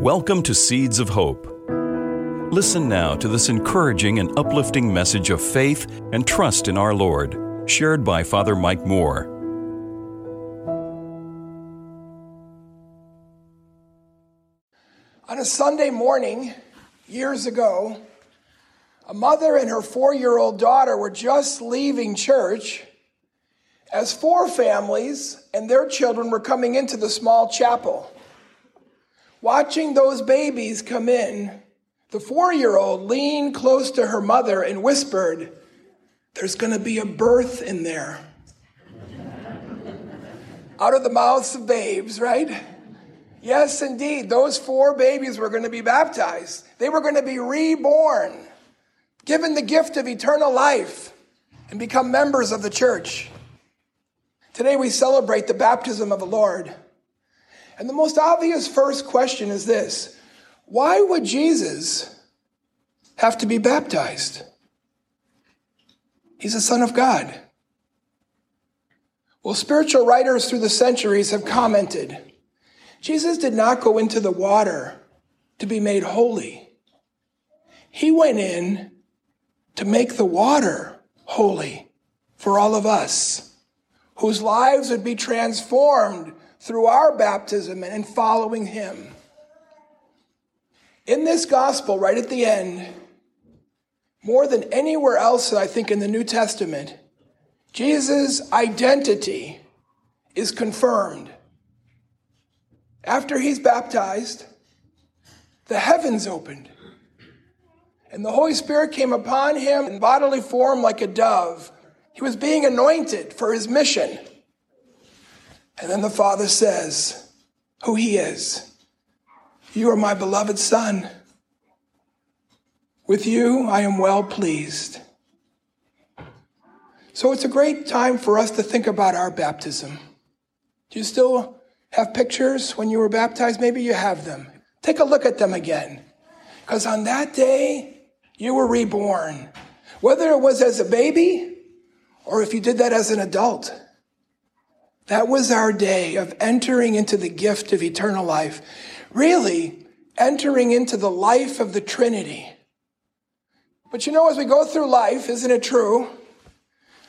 Welcome to Seeds of Hope. Listen now to this encouraging and uplifting message of faith and trust in our Lord, shared by Father Mike Moore. On a Sunday morning, years ago, a mother and her four year old daughter were just leaving church as four families and their children were coming into the small chapel. Watching those babies come in, the four year old leaned close to her mother and whispered, There's going to be a birth in there. Out of the mouths of babes, right? Yes, indeed, those four babies were going to be baptized. They were going to be reborn, given the gift of eternal life, and become members of the church. Today we celebrate the baptism of the Lord. And the most obvious first question is this Why would Jesus have to be baptized? He's the Son of God. Well, spiritual writers through the centuries have commented Jesus did not go into the water to be made holy. He went in to make the water holy for all of us, whose lives would be transformed through our baptism and in following him. In this gospel, right at the end, more than anywhere else, I think, in the New Testament, Jesus' identity is confirmed. After he's baptized, the heavens opened, and the Holy Spirit came upon him in bodily form like a dove. He was being anointed for his mission. And then the Father says who He is. You are my beloved Son. With you, I am well pleased. So it's a great time for us to think about our baptism. Do you still have pictures when you were baptized? Maybe you have them. Take a look at them again. Because on that day, you were reborn. Whether it was as a baby or if you did that as an adult. That was our day of entering into the gift of eternal life. Really, entering into the life of the Trinity. But you know, as we go through life, isn't it true?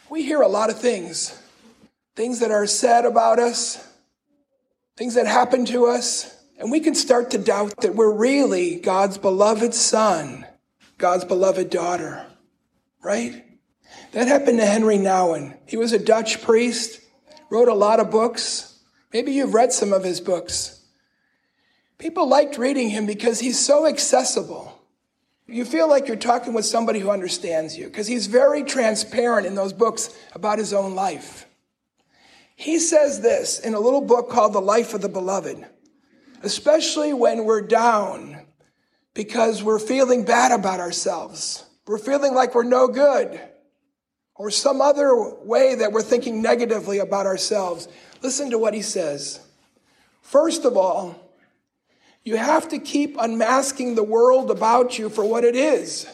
We hear a lot of things. Things that are said about us, things that happen to us, and we can start to doubt that we're really God's beloved son, God's beloved daughter, right? That happened to Henry Nouwen. He was a Dutch priest wrote a lot of books. Maybe you've read some of his books. People liked reading him because he's so accessible. You feel like you're talking with somebody who understands you because he's very transparent in those books about his own life. He says this in a little book called The Life of the Beloved, especially when we're down because we're feeling bad about ourselves. We're feeling like we're no good or some other way that we're thinking negatively about ourselves. Listen to what he says. First of all, you have to keep unmasking the world about you for what it is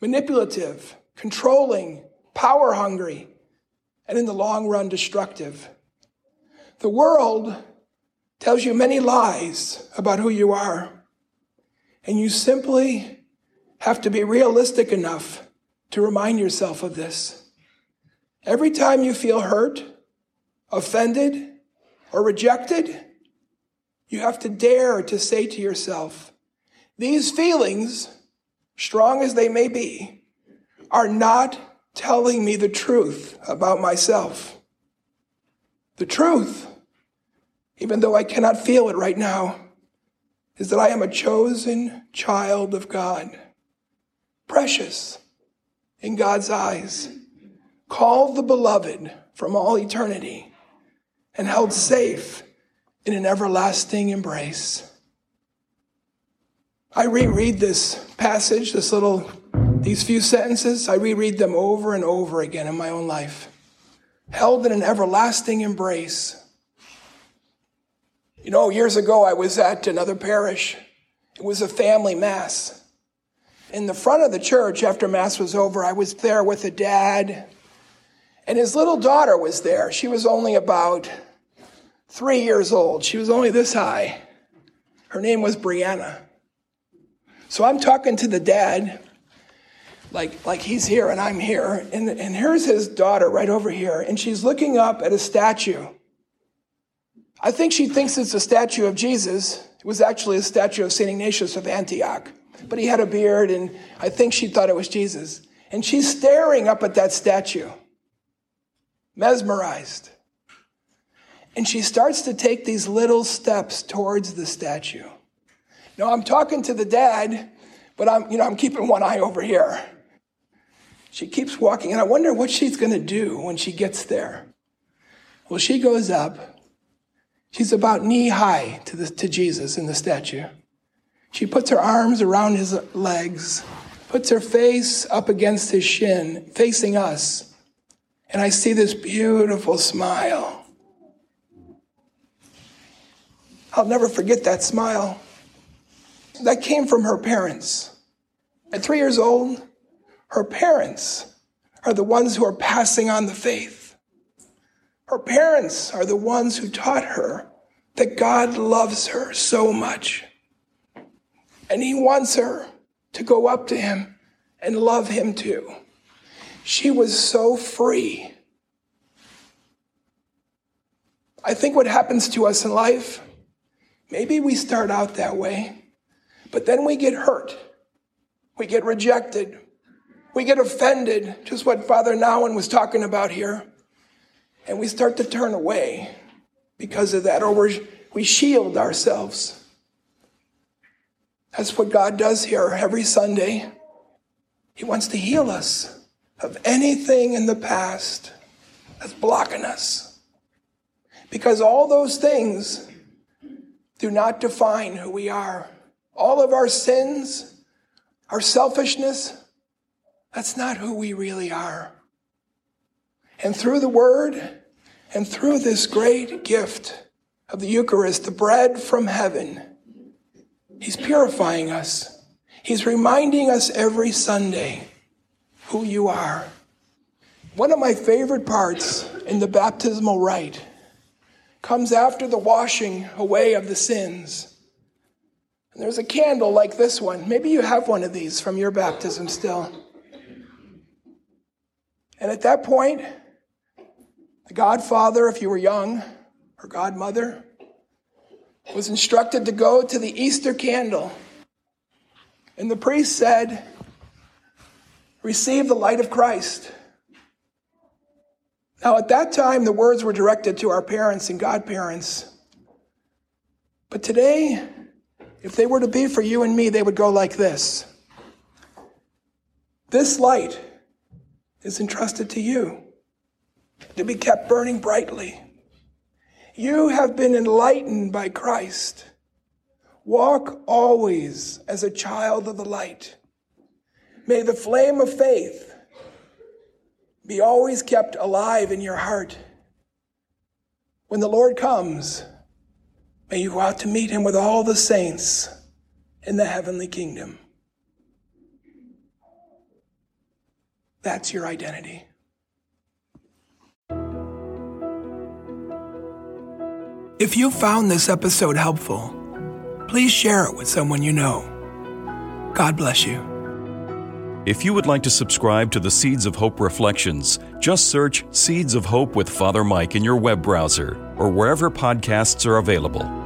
manipulative, controlling, power hungry, and in the long run, destructive. The world tells you many lies about who you are, and you simply have to be realistic enough to remind yourself of this. Every time you feel hurt, offended, or rejected, you have to dare to say to yourself, these feelings, strong as they may be, are not telling me the truth about myself. The truth, even though I cannot feel it right now, is that I am a chosen child of God, precious in God's eyes, called the beloved from all eternity, and held safe in an everlasting embrace. I reread this passage, this little, these few sentences, I reread them over and over again in my own life. Held in an everlasting embrace. You know, years ago I was at another parish. It was a family mass in the front of the church after Mass was over. I was there with a dad, and his little daughter was there. She was only about three years old. She was only this high. Her name was Brianna. So I'm talking to the dad, like, like he's here and I'm here. And, and here's his daughter right over here. And she's looking up at a statue. I think she thinks it's a statue of Jesus. It was actually a statue of St. Ignatius of Antioch. But he had a beard, and I think she thought it was Jesus. And she's staring up at that statue, mesmerized. And she starts to take these little steps towards the statue. Now I'm talking to the dad, but I'm, you know, I'm keeping one eye over here. She keeps walking, and I wonder what she's going to do when she gets there. Well, she goes up. She's about knee high to, the, to Jesus in the statue. She puts her arms around his legs, puts her face up against his shin, facing us. And I see this beautiful smile. I'll never forget that smile. That came from her parents. At three years old, her parents are the ones who are passing on the faith. Her parents are the ones who taught her that God loves her so much. And He wants her to go up to Him and love Him too. She was so free. I think what happens to us in life, maybe we start out that way, but then we get hurt. We get rejected. We get offended, just what Father Nouwen was talking about here. And we start to turn away because of that, or we we shield ourselves. That's what God does here every Sunday. He wants to heal us of anything in the past that's blocking us. Because all those things do not define who we are. All of our sins, our selfishness, that's not who we really are. And through the Word and through this great gift of the Eucharist, the bread from heaven, He's purifying us. He's reminding us every Sunday who you are. One of my favorite parts in the baptismal rite comes after the washing away of the sins. And there's a candle like this one. Maybe you have one of these from your baptism still. And at that point, the godfather, if you were young, or godmother, was instructed to go to the Easter candle. And the priest said, Receive the light of Christ. Now, at that time, the words were directed to our parents and godparents. But today, if they were to be for you and me, they would go like this This light is entrusted to you to be kept burning brightly. You have been enlightened by Christ. Walk always as a child of the light. May the flame of faith be always kept alive in your heart. When the Lord comes, may you go out to meet him with all the saints in the heavenly kingdom. That's your identity. If you found this episode helpful, please share it with someone you know. God bless you. If you would like to subscribe to the Seeds of Hope Reflections, just search Seeds of Hope with Father Mike in your web browser or wherever podcasts are available.